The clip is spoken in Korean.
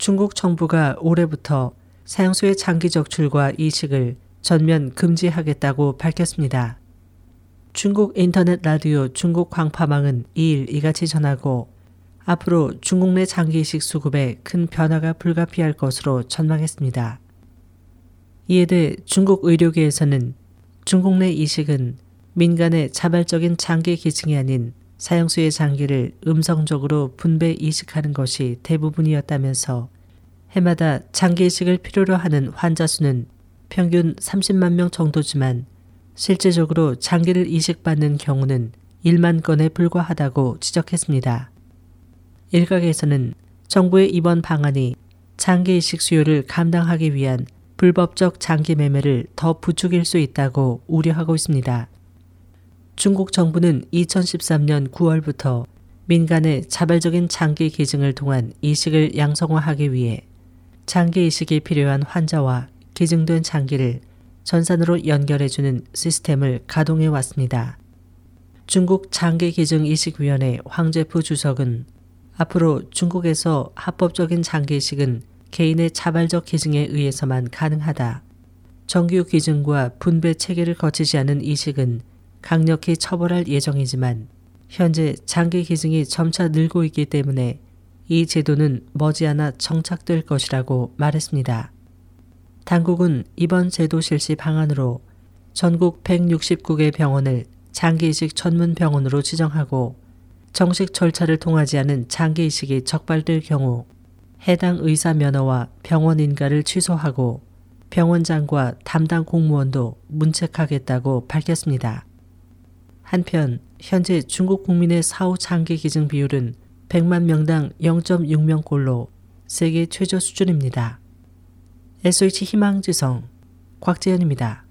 중국 정부가 올해부터 사형수의 장기 적출과 이식을 전면 금지하겠다고 밝혔습니다. 중국 인터넷 라디오 중국 광파망은 2일 이같이 전하고 앞으로 중국 내 장기 이식 수급에 큰 변화가 불가피할 것으로 전망했습니다. 이에 대해 중국 의료계에서는 중국 내 이식은 민간의 자발적인 장기 기증이 아닌 사형수의 장기를 음성적으로 분배 이식하는 것이 대부분이었다면서 해마다 장기 이식을 필요로 하는 환자 수는 평균 30만 명 정도지만 실제적으로 장기를 이식받는 경우는 1만 건에 불과하다고 지적했습니다. 일각에서는 정부의 이번 방안이 장기 이식 수요를 감당하기 위한 불법적 장기 매매를 더 부추길 수 있다고 우려하고 있습니다. 중국 정부는 2013년 9월부터 민간의 자발적인 장기 기증을 통한 이식을 양성화하기 위해 장기 이식이 필요한 환자와 기증된 장기를 전산으로 연결해주는 시스템을 가동해 왔습니다. 중국 장기기증이식위원회 황제프 주석은 앞으로 중국에서 합법적인 장기 이식은 개인의 자발적 기증에 의해서만 가능하다. 정규 기증과 분배 체계를 거치지 않은 이식은 강력히 처벌할 예정이지만 현재 장기 기증이 점차 늘고 있기 때문에 이 제도는 머지않아 정착될 것이라고 말했습니다. 당국은 이번 제도 실시 방안으로 전국 169개 병원을 장기이식 전문 병원으로 지정하고 정식 절차를 통하지 않은 장기이식이 적발될 경우 해당 의사 면허와 병원 인가를 취소하고 병원장과 담당 공무원도 문책하겠다고 밝혔습니다. 한편 현재 중국 국민의 사후 장기 기증 비율은 100만 명당 0.6명꼴로 세계 최저 수준입니다. SH 희망지성 곽재현입니다.